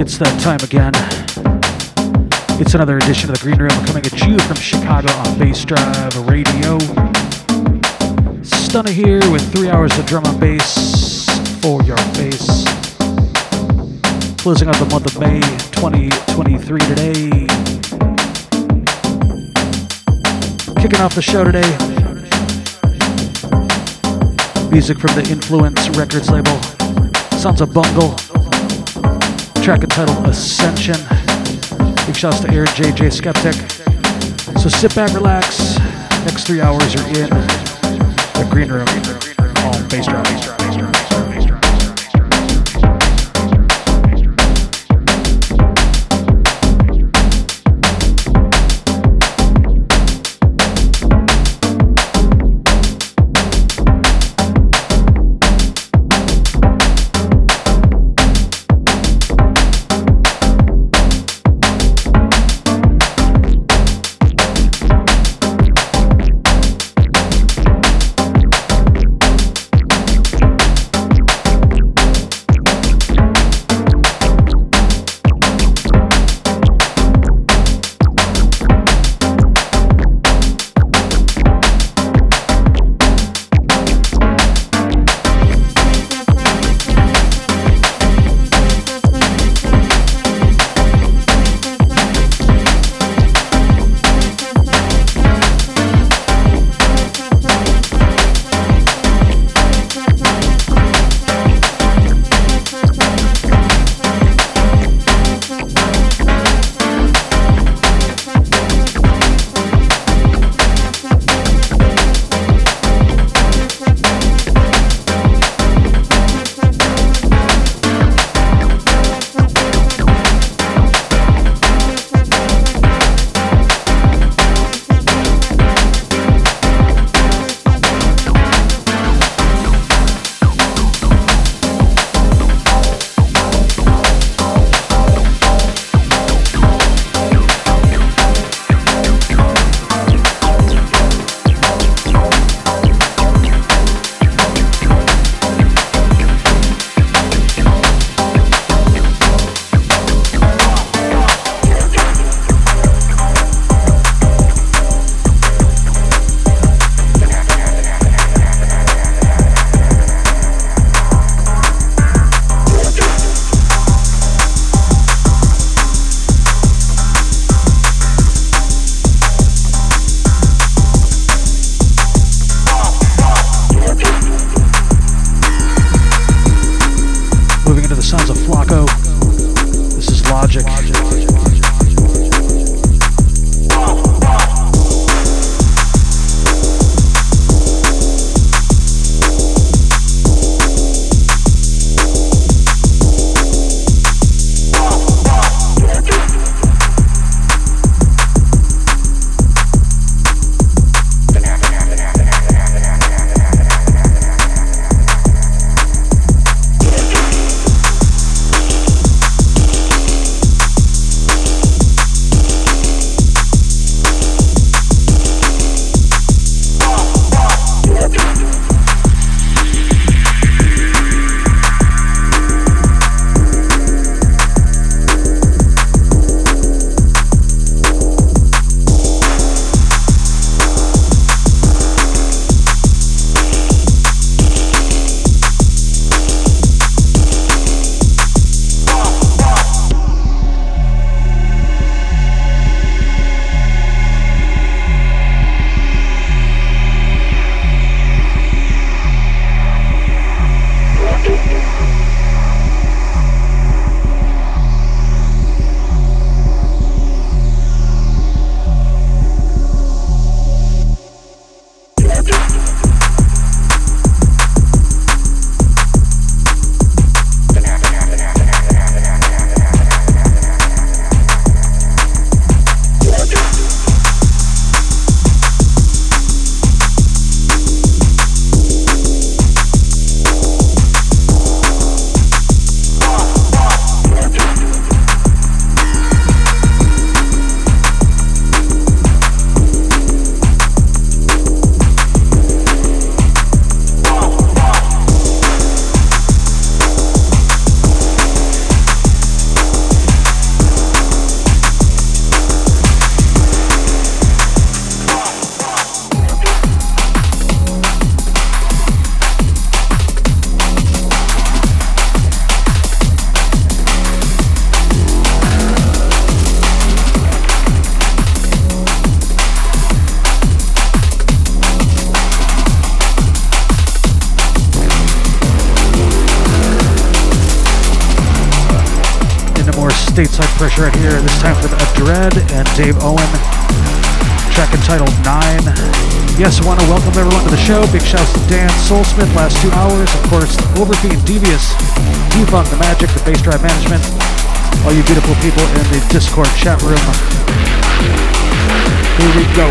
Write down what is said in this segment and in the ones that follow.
It's that time again. It's another edition of the Green Room coming at you from Chicago on Bassdrive Radio. Stunna here with three hours of drum and bass for your face. Closing out the month of May 2023 today. Kicking off the show today. Music from the Influence Records label. Sounds a Bungle. Track entitled Ascension. Big shouts to Aaron JJ Skeptic. So sit back, relax. Next three hours are in the green room Bassdrive. Stateside pressure right here. This time from Adred and Dave Owen. Track entitled Nine. Yes, I want to welcome everyone to the show. Big shouts to Dan Soulsmith, last two hours. Of course, Overfiend, Devious, Defunk, The Magic, the Bassdrive Management, all you beautiful people in the Discord chat room. Here we go.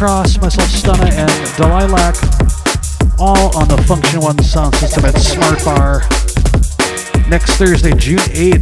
Cross, myself Stunna, and Delilac all on the Funktion-One sound system at Smartbar. Next Thursday, June 8th,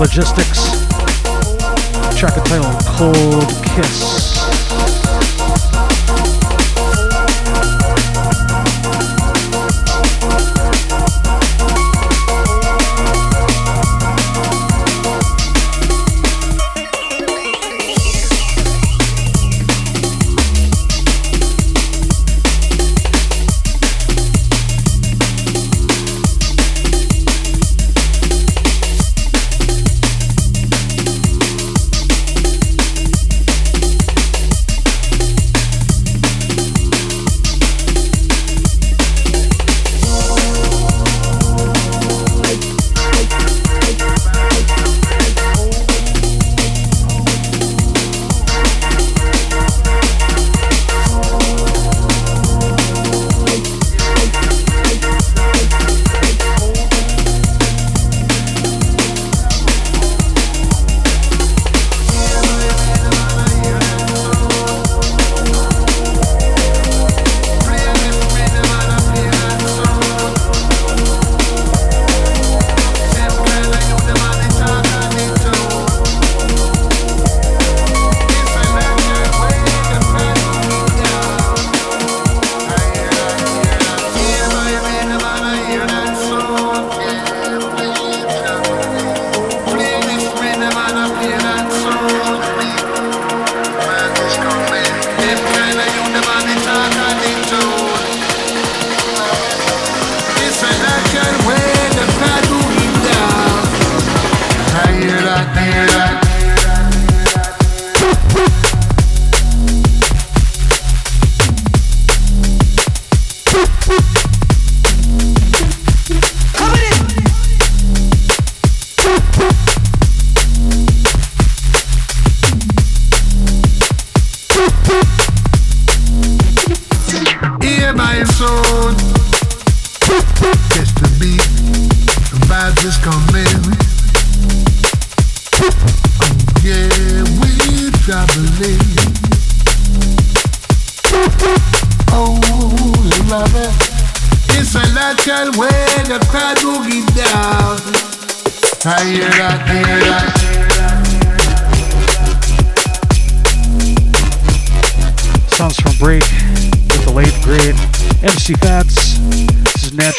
Logistics.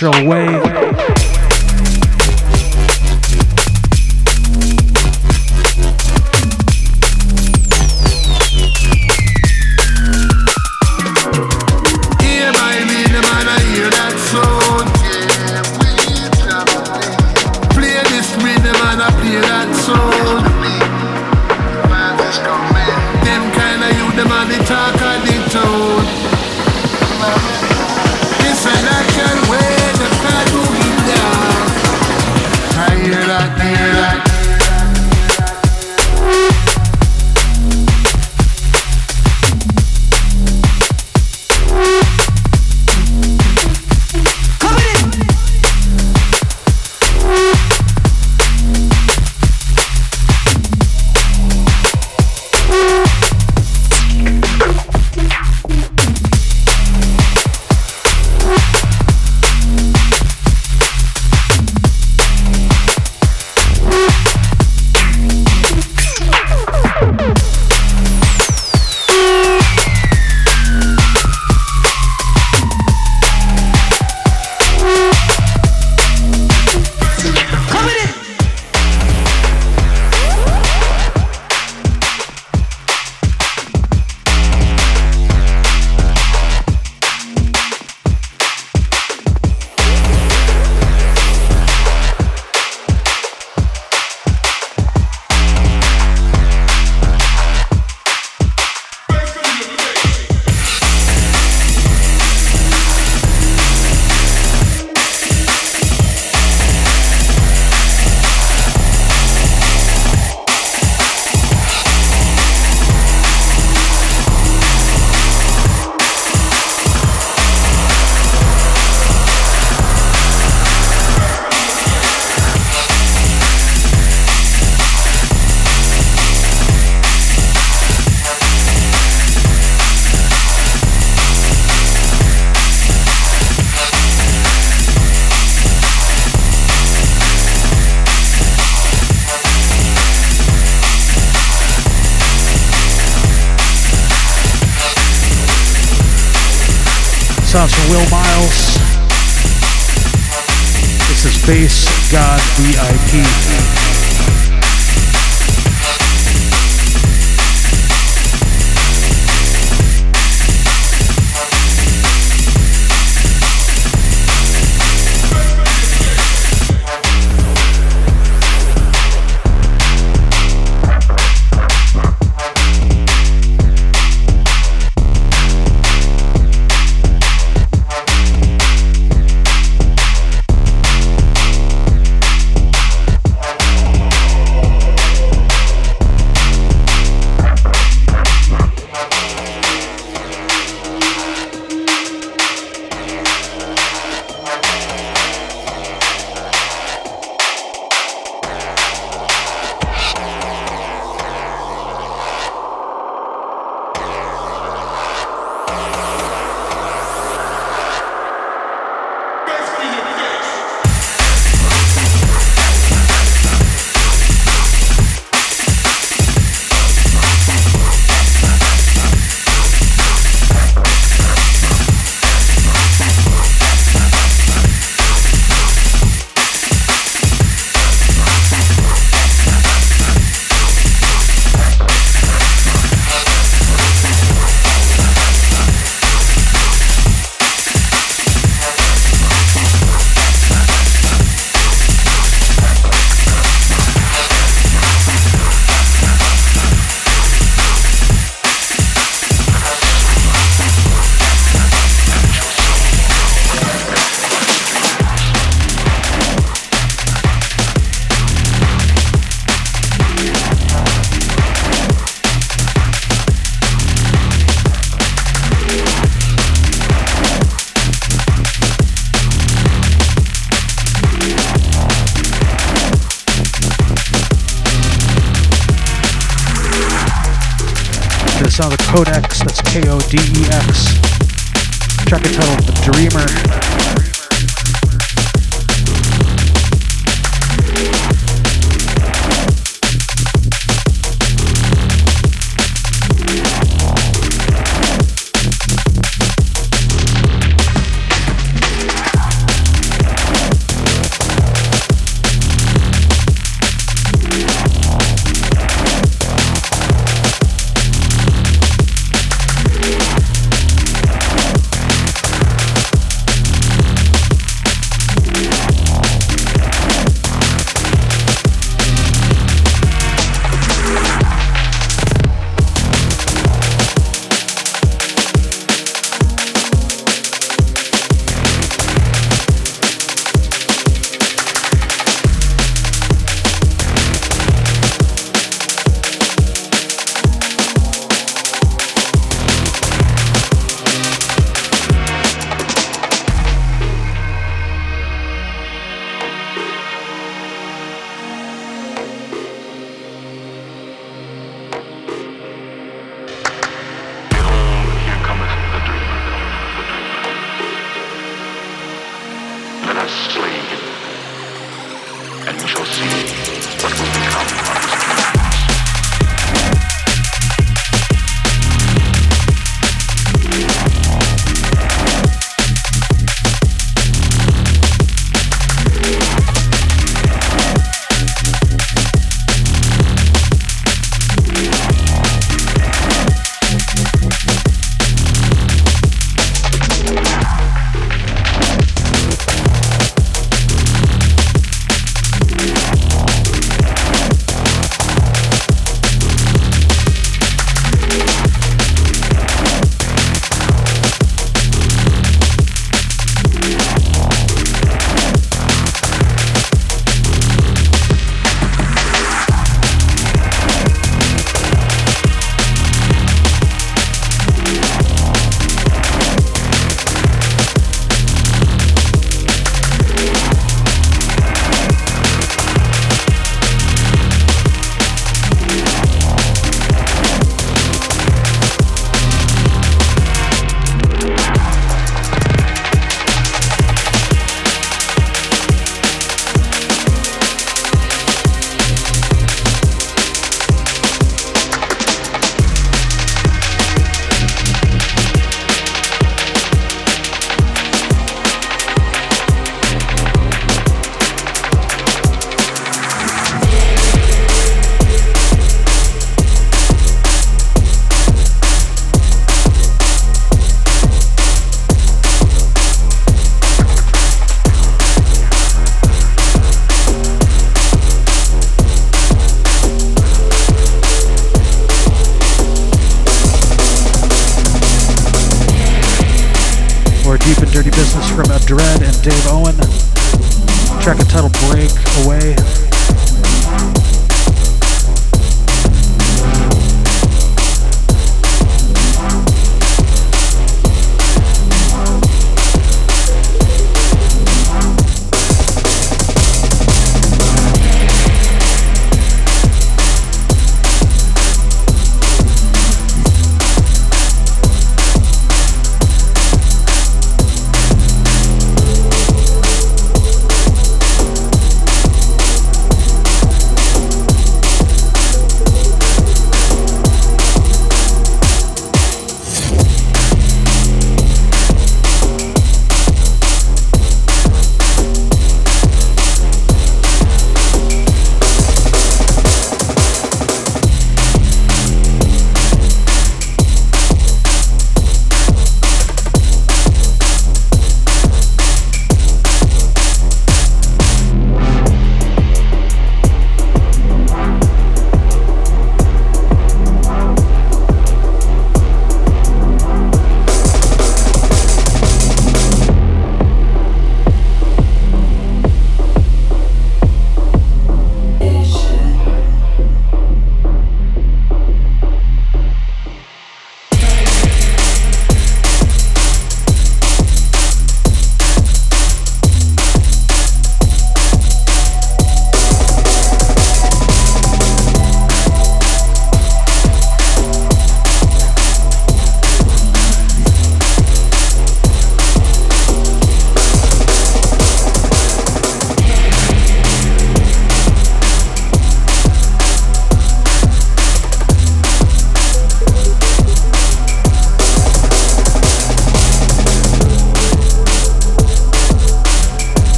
Natural Way.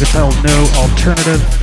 Entitled No Alternative.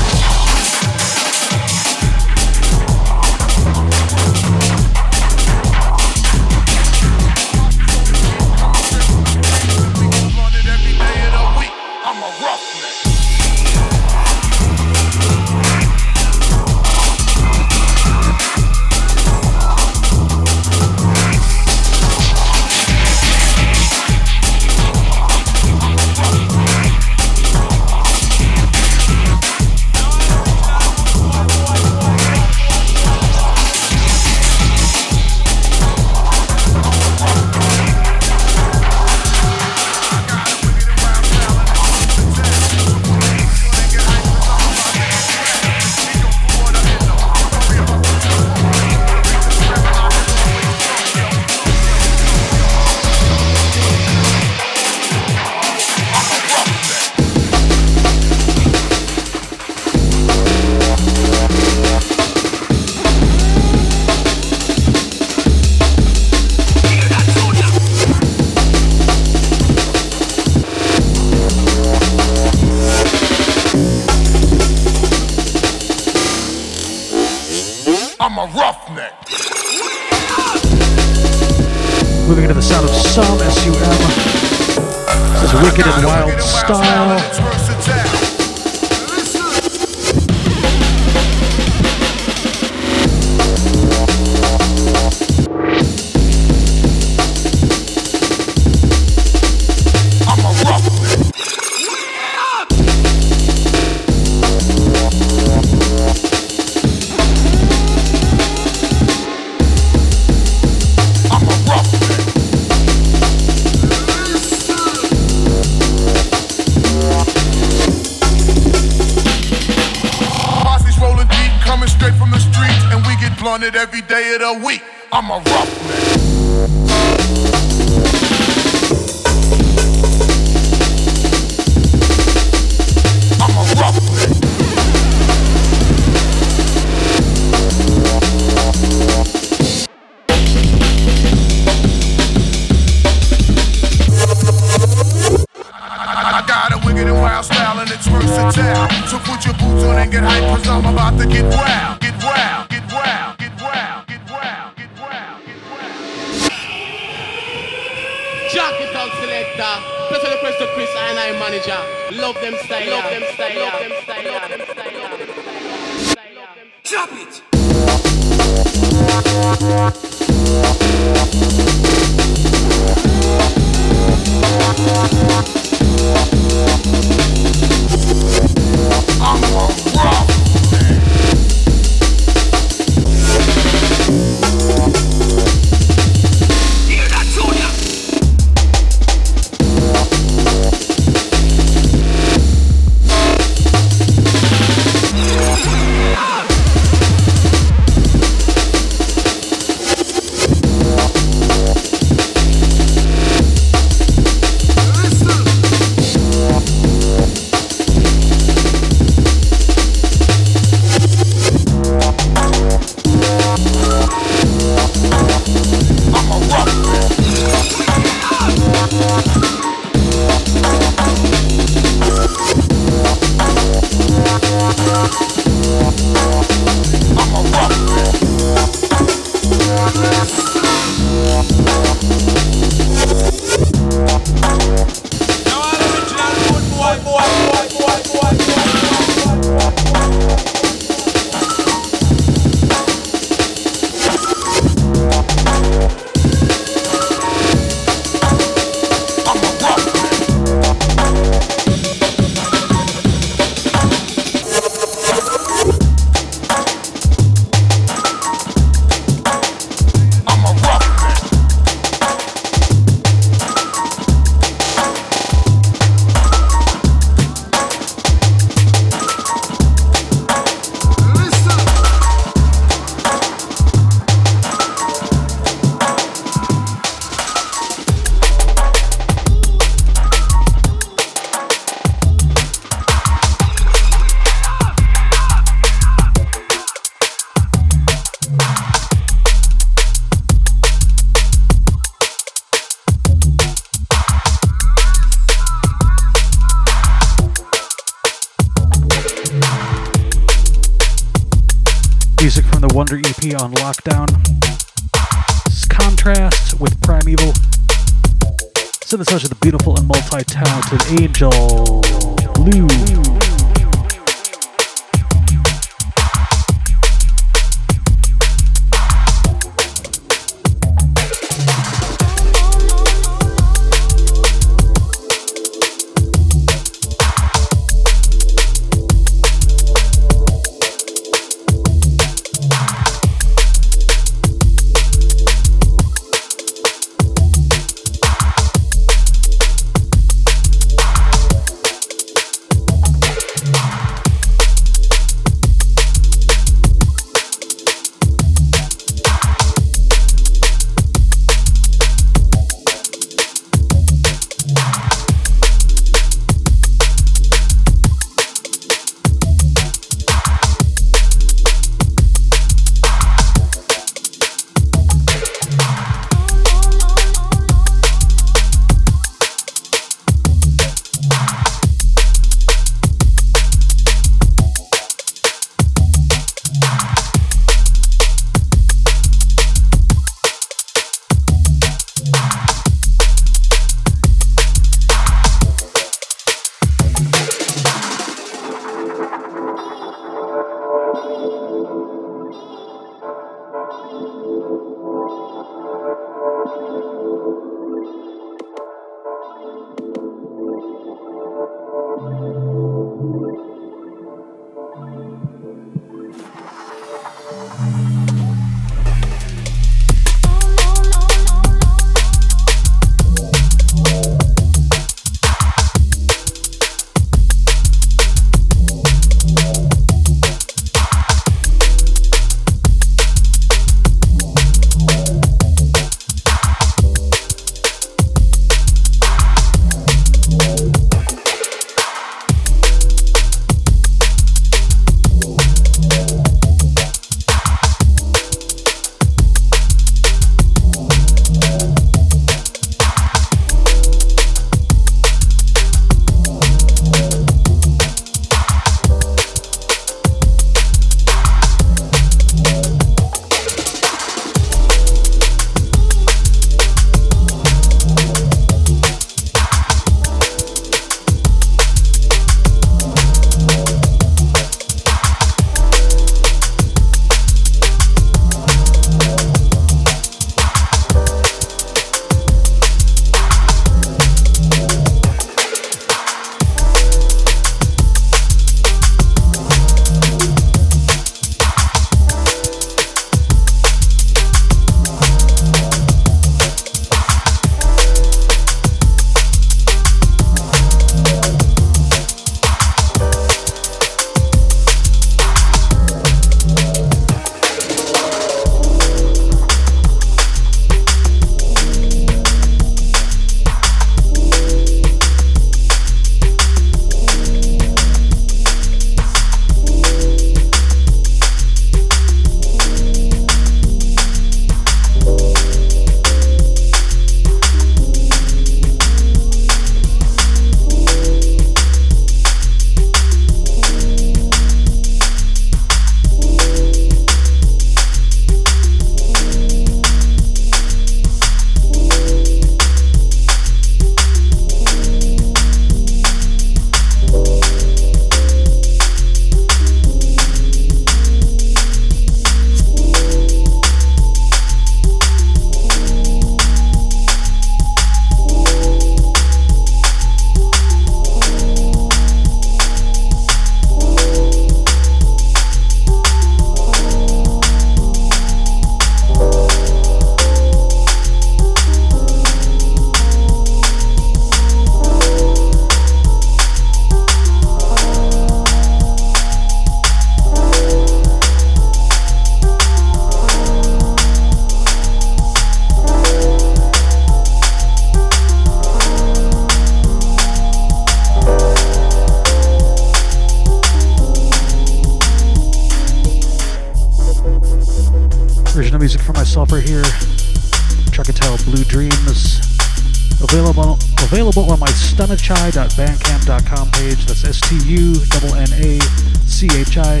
stunachai.bandcamp.com page. That's S T U N A C H I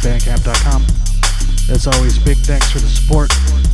bandcamp.com. As always, big thanks for the support.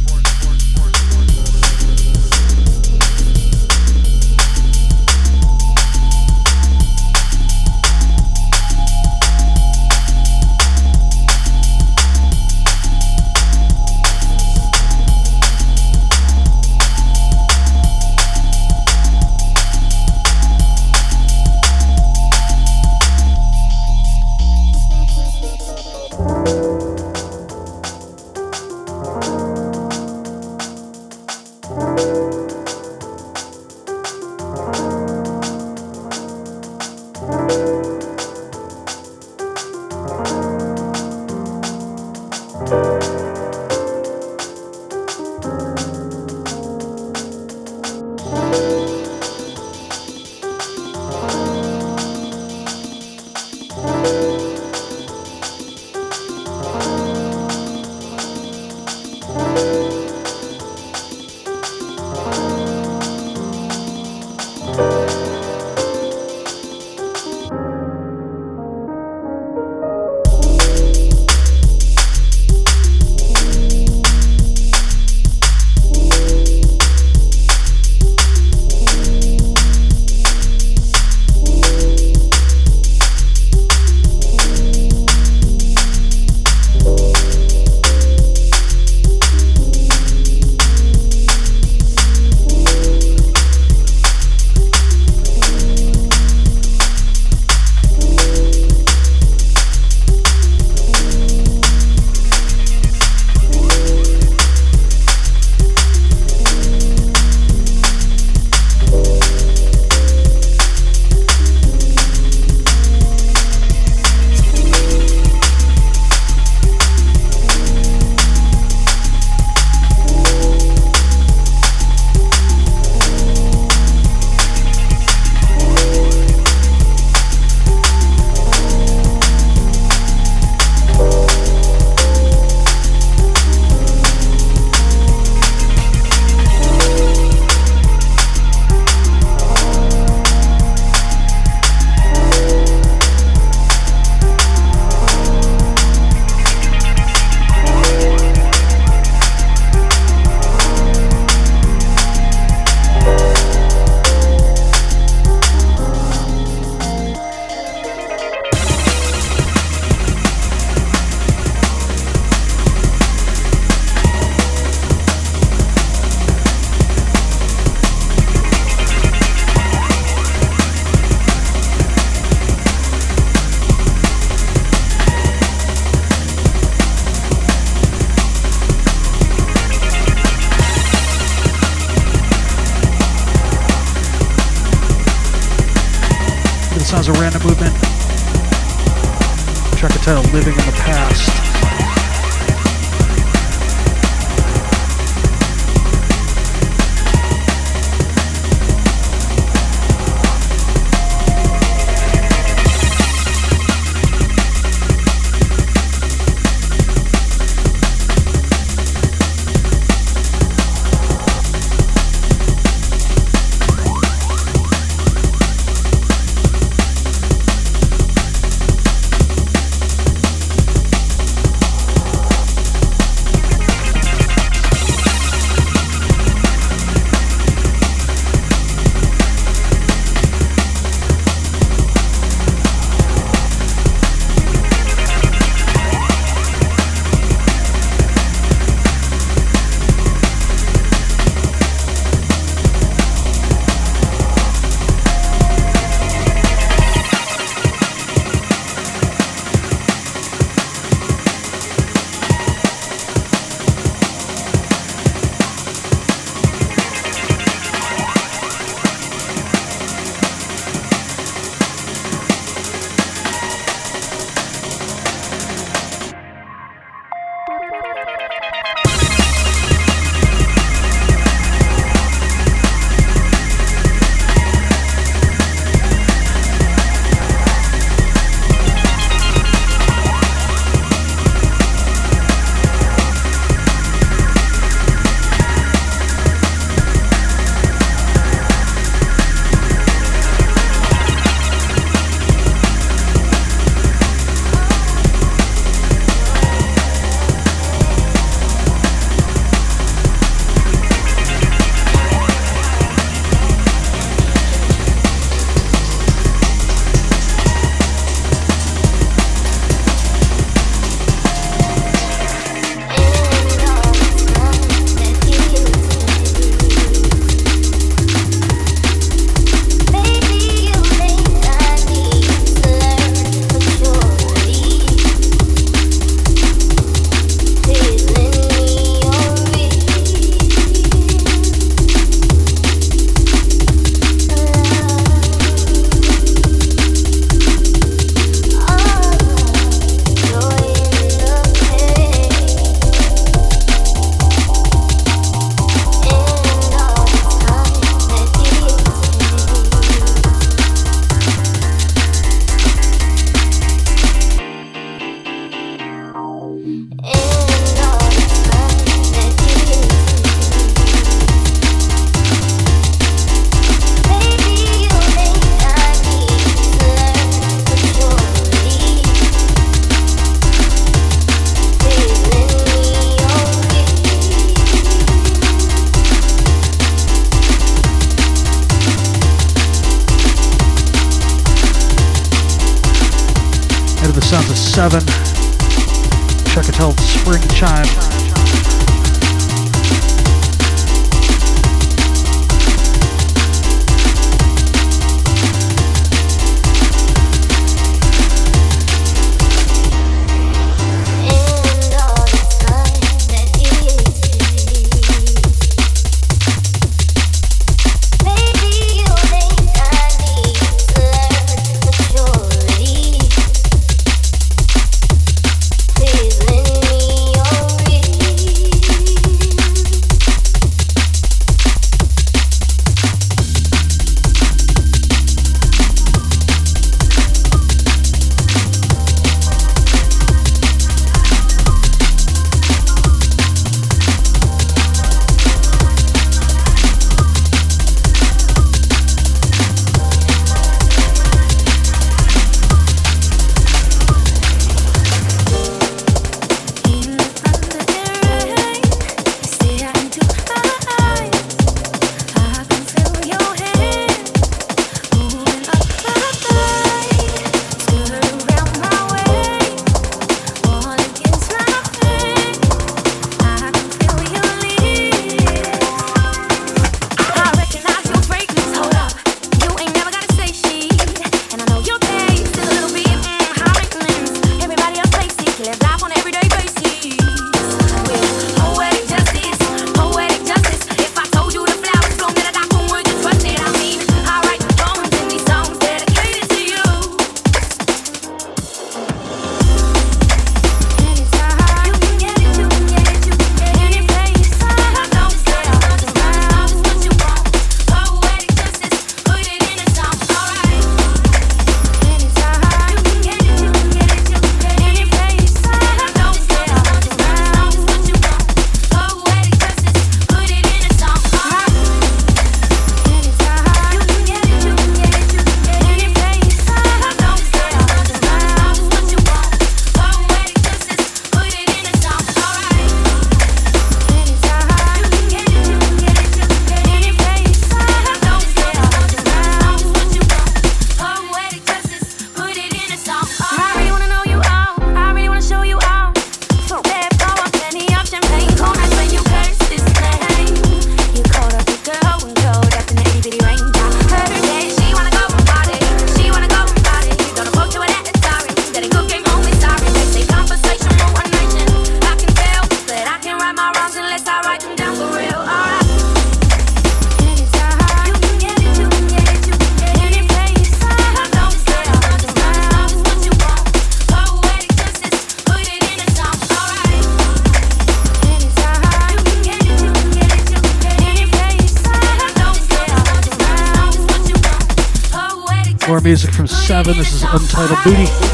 Sevin. This is Untitled Booty.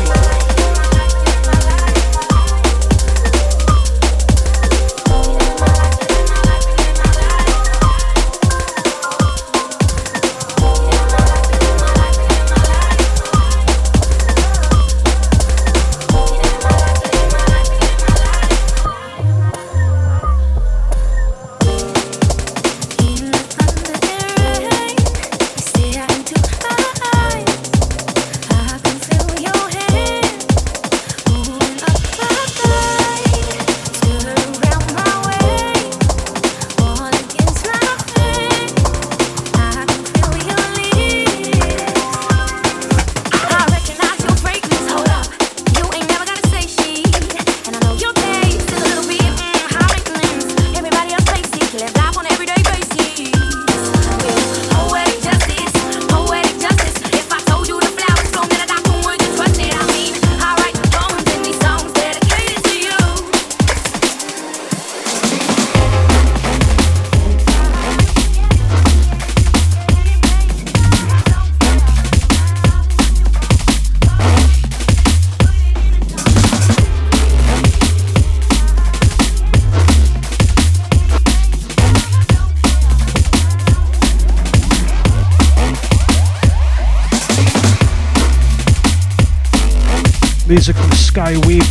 Sky Weep.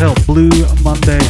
Out, Blue Monday.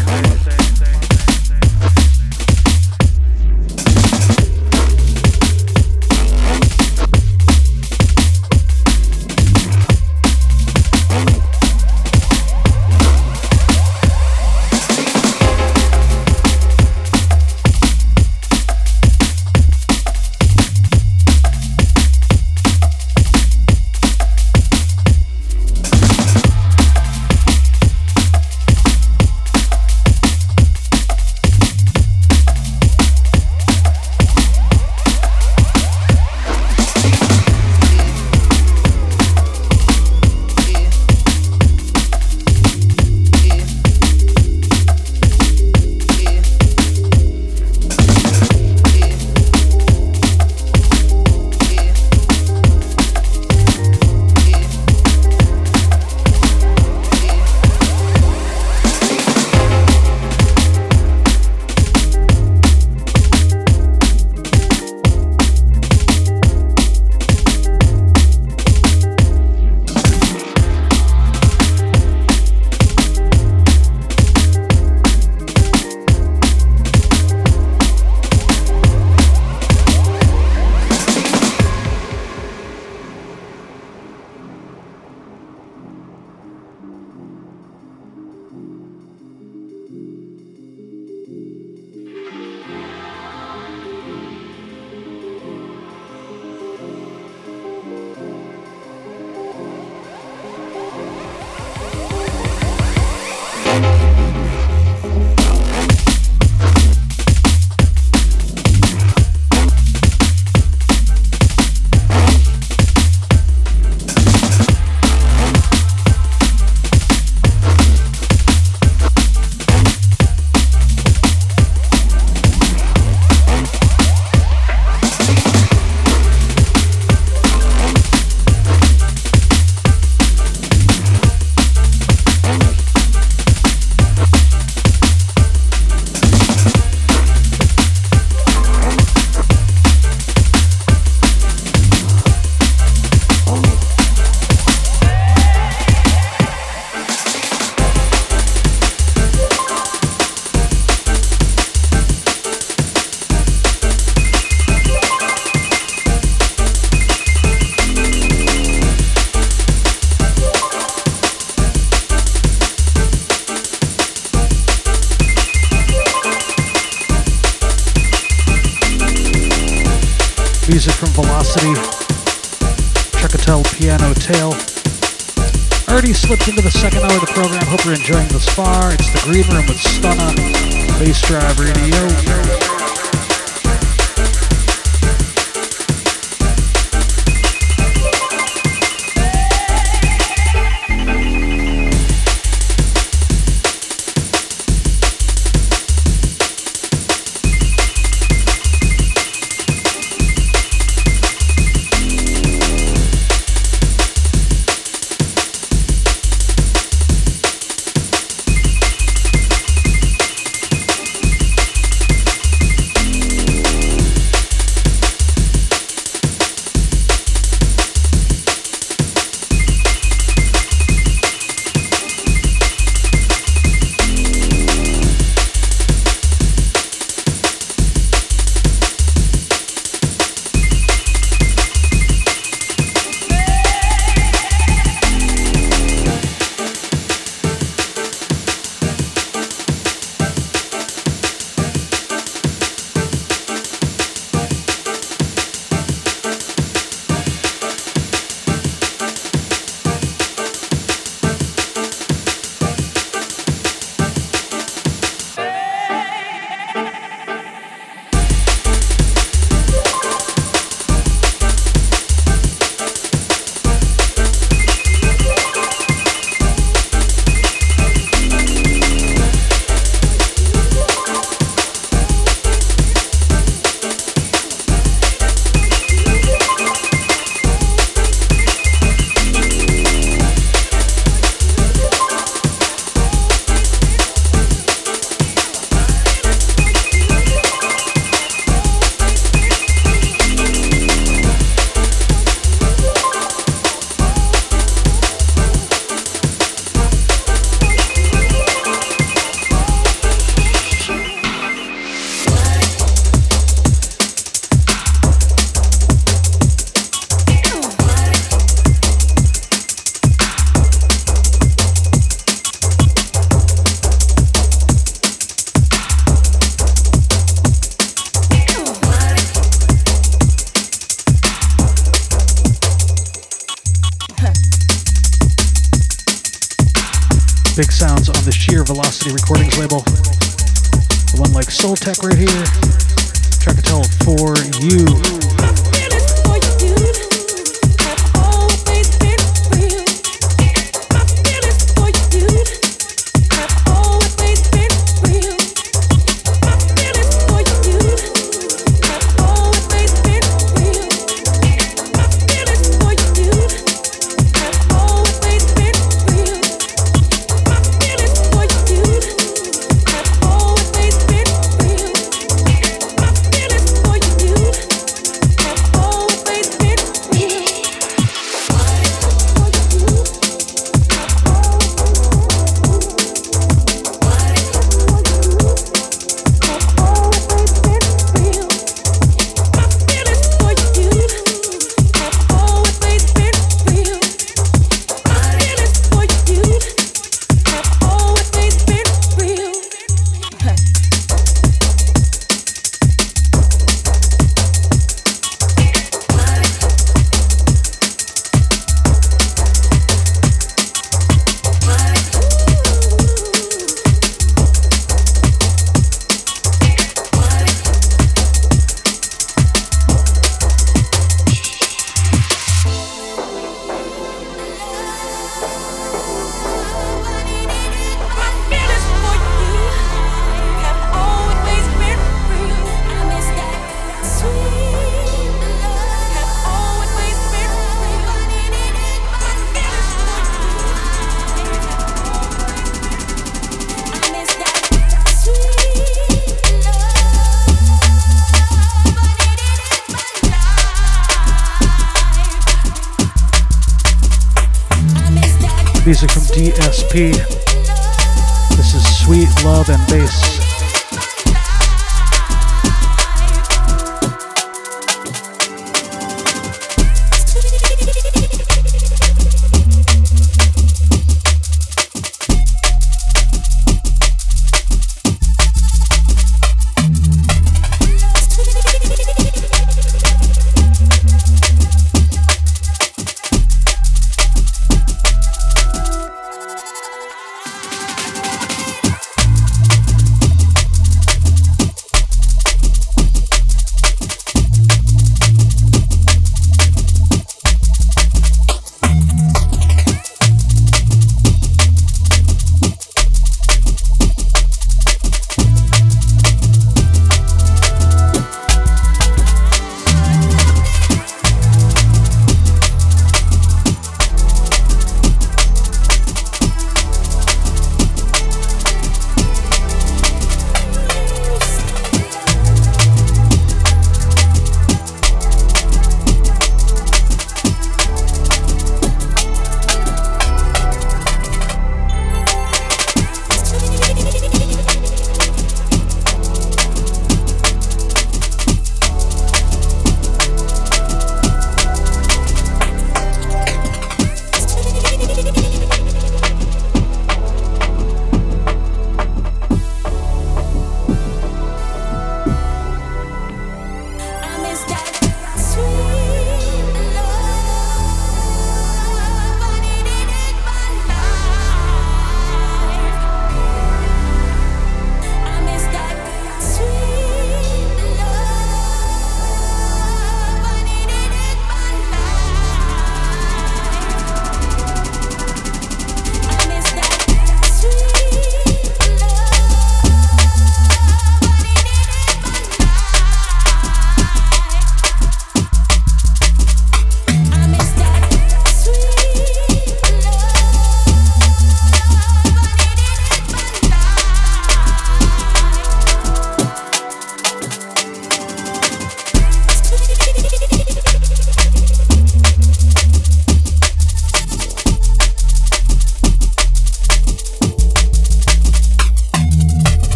Greenroom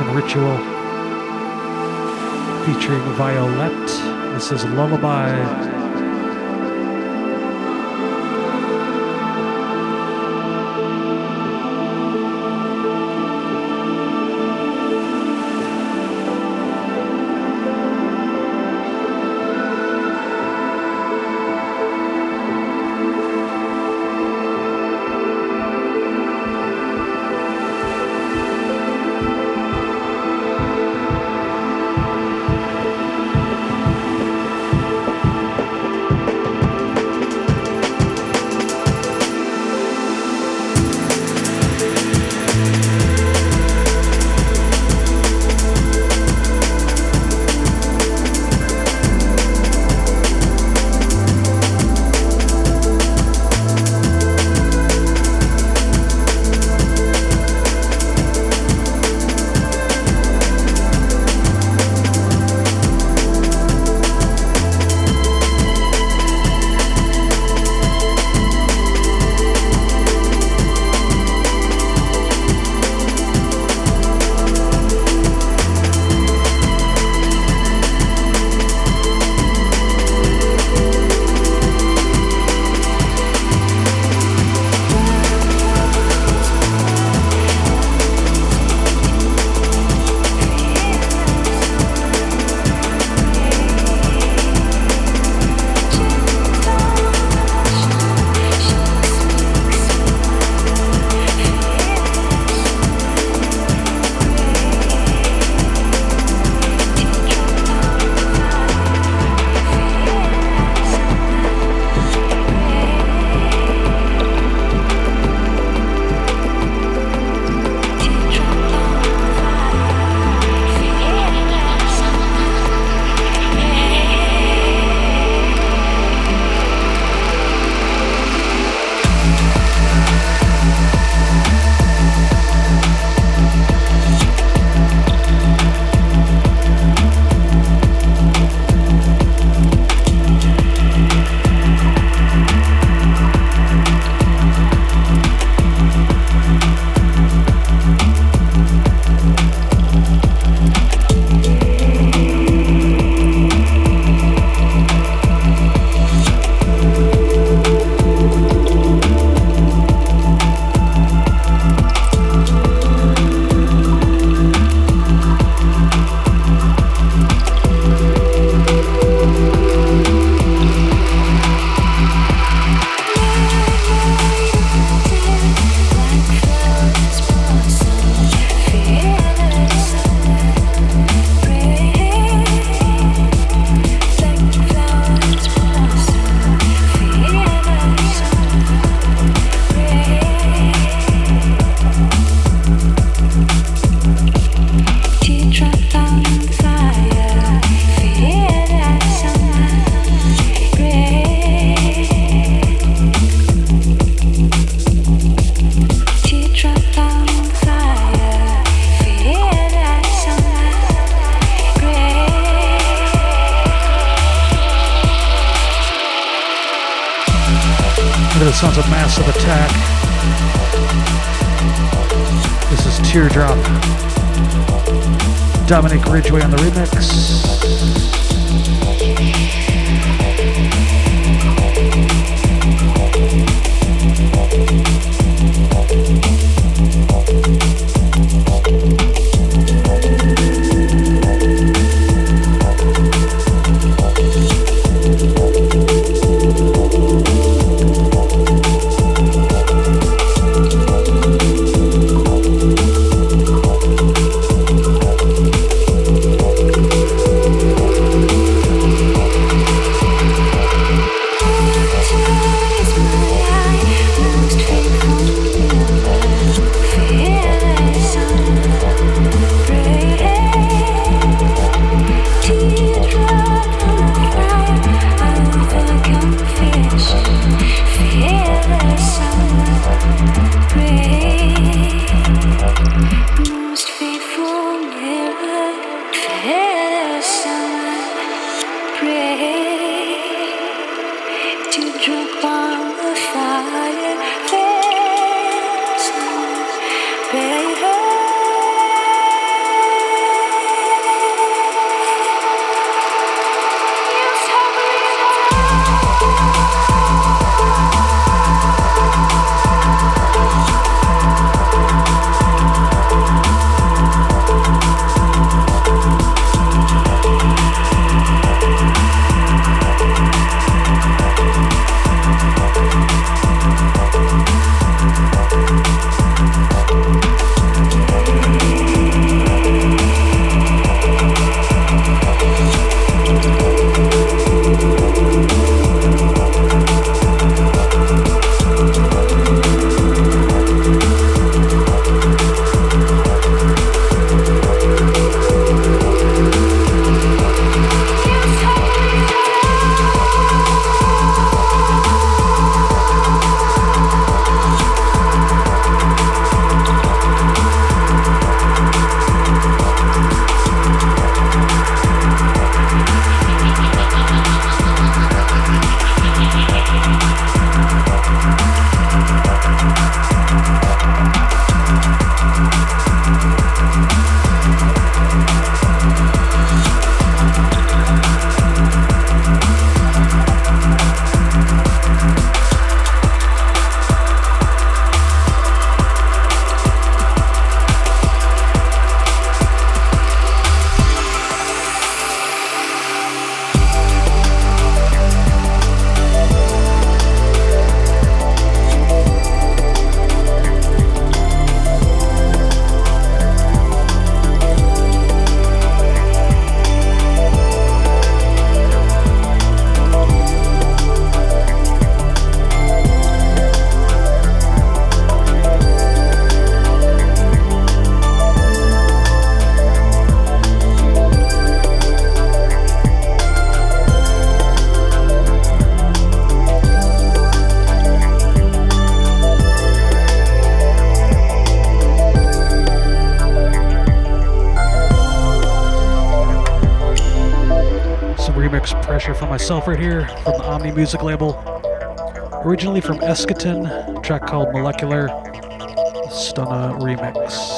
and Ritual featuring Violette. This is Lullaby. Myself right here from the Omni Music label. Originally from Eschaton, track called Molecular Stunna Remix.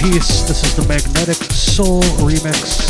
Piece. This is the Magnetic Soul remix.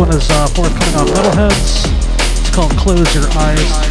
One is uh, forthcoming on Metalheadz. It's called Close Your Eyes.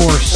Force.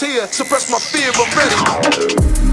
Here. Suppress my fear, I'm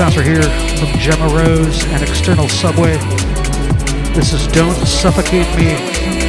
sounds are here from Gemma Rose and External Subway. This is Don't Suffocate Me.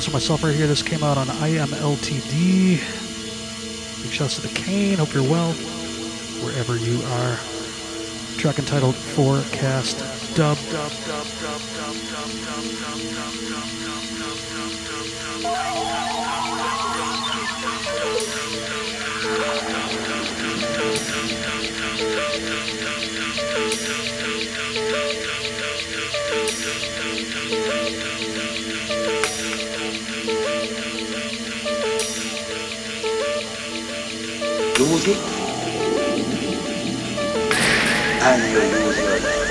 For myself right here. This came out on IMLTD. Big shouts to the Kane. Hope you're well wherever you are. Track entitled Forecast dub, dub, dub, dub, and you to. lose your life.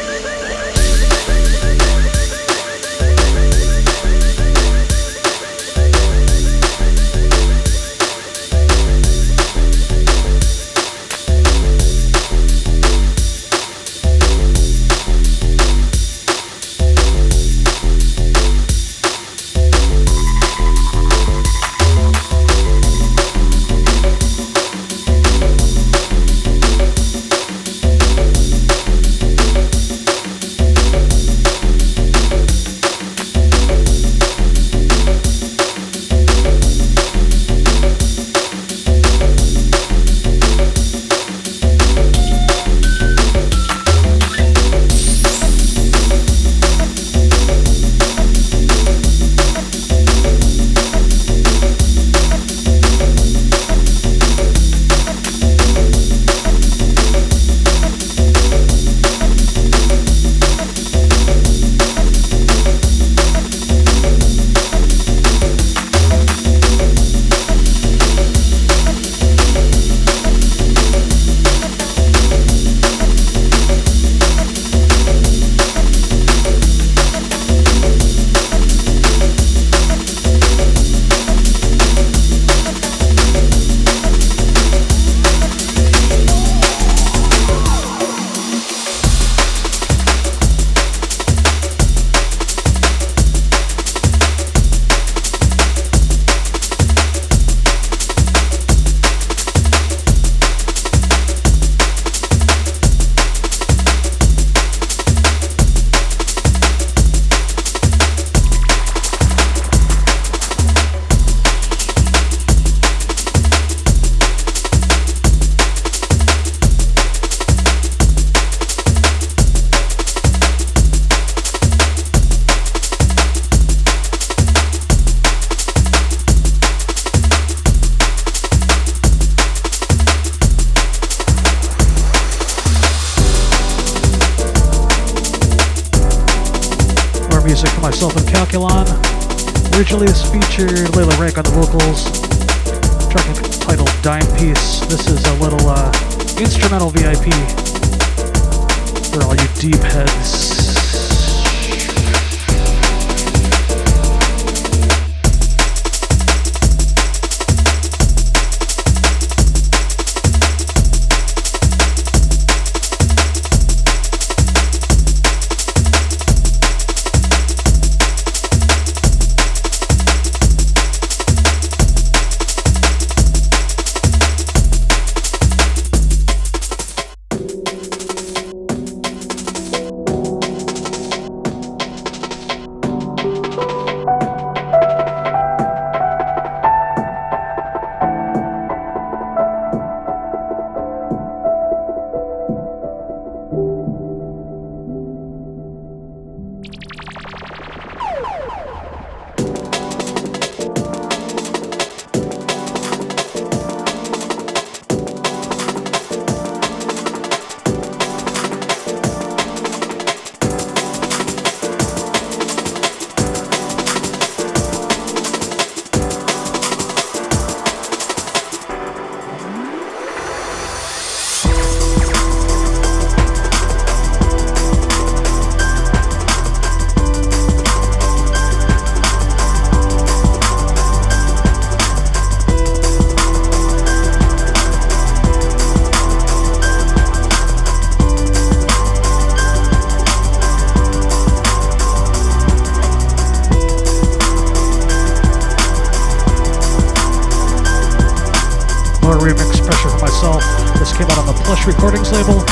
remix pressure for myself. This came out on the Plush Recordings label,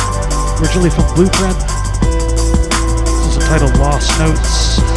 originally from Blueprint. This is entitled Lost Notes.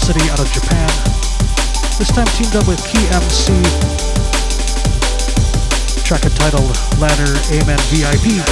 Velocity out of Japan. This time teamed up with KMC. Track entitled Ladder Amen VIP.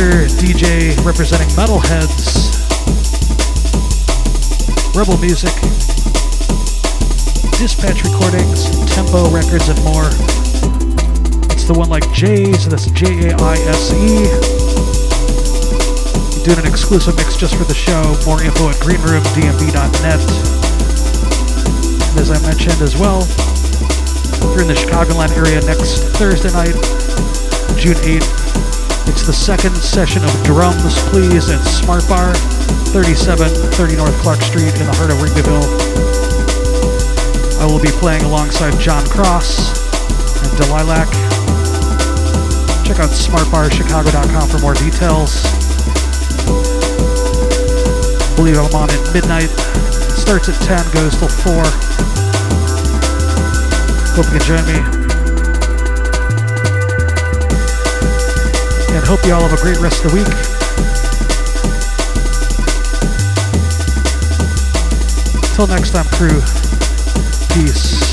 Producer, DJ representing Metalheadz Rebel Music, Dispatch Recordings, Tempo Records, and more. It's the one like Jaise, that's J A I S E. Doing an exclusive mix just for the show. More info at greenroomdmv.net. And as I mentioned as well, if you're in the Chicagoland area next Thursday night, June 8th, it's the second session of Drums Please at Smartbar. 3730 North Clark Street in the heart of Wrigleyville. I will be playing alongside Jon Cross and Delilac. Check out smartbarchicago.com for more details. I believe I'm on at midnight. Starts at 10, goes till 4. Hope you can join me. Hope you all have a great rest of the week. Till next time, crew. Peace.